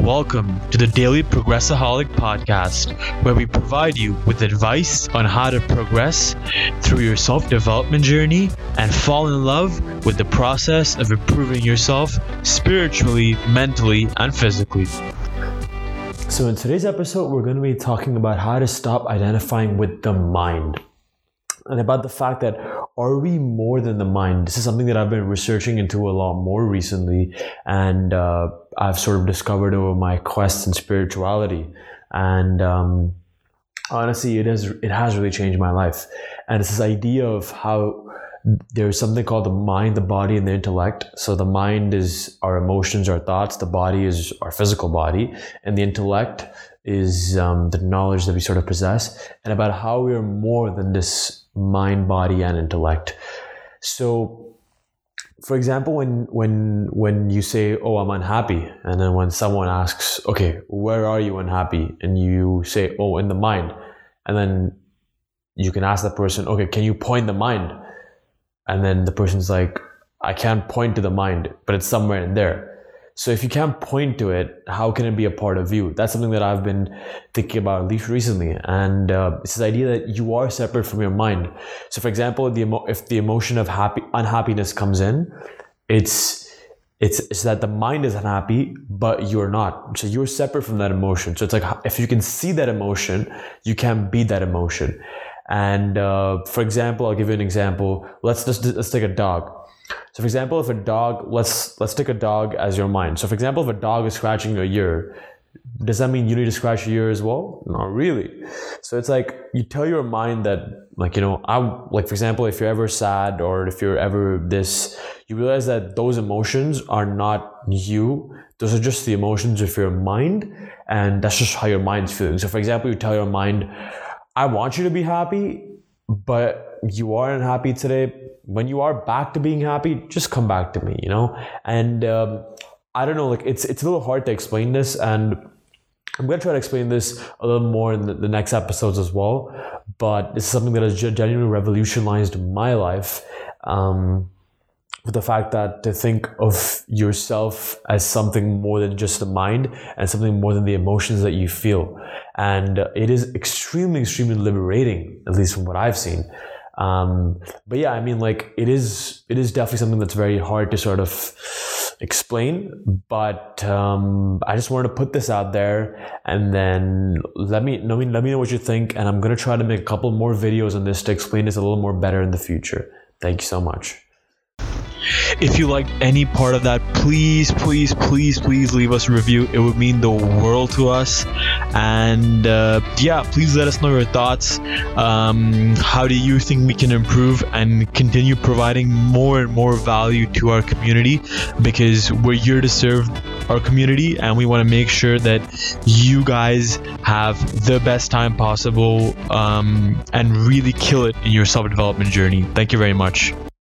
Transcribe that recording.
Welcome to the Daily Progressaholic Podcast, where we provide you with advice on how to progress through your self development journey and fall in love with the process of improving yourself spiritually, mentally, and physically. So, in today's episode, we're going to be talking about how to stop identifying with the mind and about the fact that are we more than the mind? This is something that I've been researching into a lot more recently, and uh, I've sort of discovered over my quest in spirituality. And um, honestly, it has it has really changed my life. And it's this idea of how there's something called the mind, the body, and the intellect. So the mind is our emotions, our thoughts. The body is our physical body, and the intellect is um, the knowledge that we sort of possess, and about how we are more than this mind, body, and intellect. So, for example, when when when you say, "Oh, I'm unhappy," and then when someone asks, "Okay, where are you unhappy?" and you say, "Oh, in the mind," and then you can ask the person, "Okay, can you point the mind?" and then the person's like, "I can't point to the mind, but it's somewhere in there." So if you can't point to it, how can it be a part of you? That's something that I've been thinking about at least recently, and uh, it's this idea that you are separate from your mind. So, for example, the emo- if the emotion of happy unhappiness comes in, it's it's, it's that the mind is unhappy, but you're not. So you're separate from that emotion. So it's like if you can see that emotion, you can't be that emotion. And uh, for example, I'll give you an example. Let's just let's take a dog so for example, if a dog, let's let's take a dog as your mind. So for example, if a dog is scratching your ear, does that mean you need to scratch your ear as well? Not really. So it's like you tell your mind that, like, you know, I'm like, for example, if you're ever sad or if you're ever this, you realize that those emotions are not you. Those are just the emotions of your mind. And that's just how your mind's feeling. So for example, you tell your mind, I want you to be happy, but you aren't happy today when you are back to being happy, just come back to me, you know? And um, I don't know, like it's it's a little hard to explain this, and I'm gonna try to explain this a little more in the, the next episodes as well. But this is something that has genuinely revolutionized my life. Um, with the fact that to think of yourself as something more than just the mind and something more than the emotions that you feel. And it is extremely, extremely liberating, at least from what I've seen. Um, but yeah, I mean, like it is, it is definitely something that's very hard to sort of explain. But um, I just wanted to put this out there, and then let me, let me, let me know what you think. And I'm gonna try to make a couple more videos on this to explain this a little more better in the future. Thank you so much. If you liked any part of that, please, please, please, please leave us a review. It would mean the world to us. And uh, yeah, please let us know your thoughts. Um, how do you think we can improve and continue providing more and more value to our community? Because we're here to serve our community and we want to make sure that you guys have the best time possible um, and really kill it in your self development journey. Thank you very much.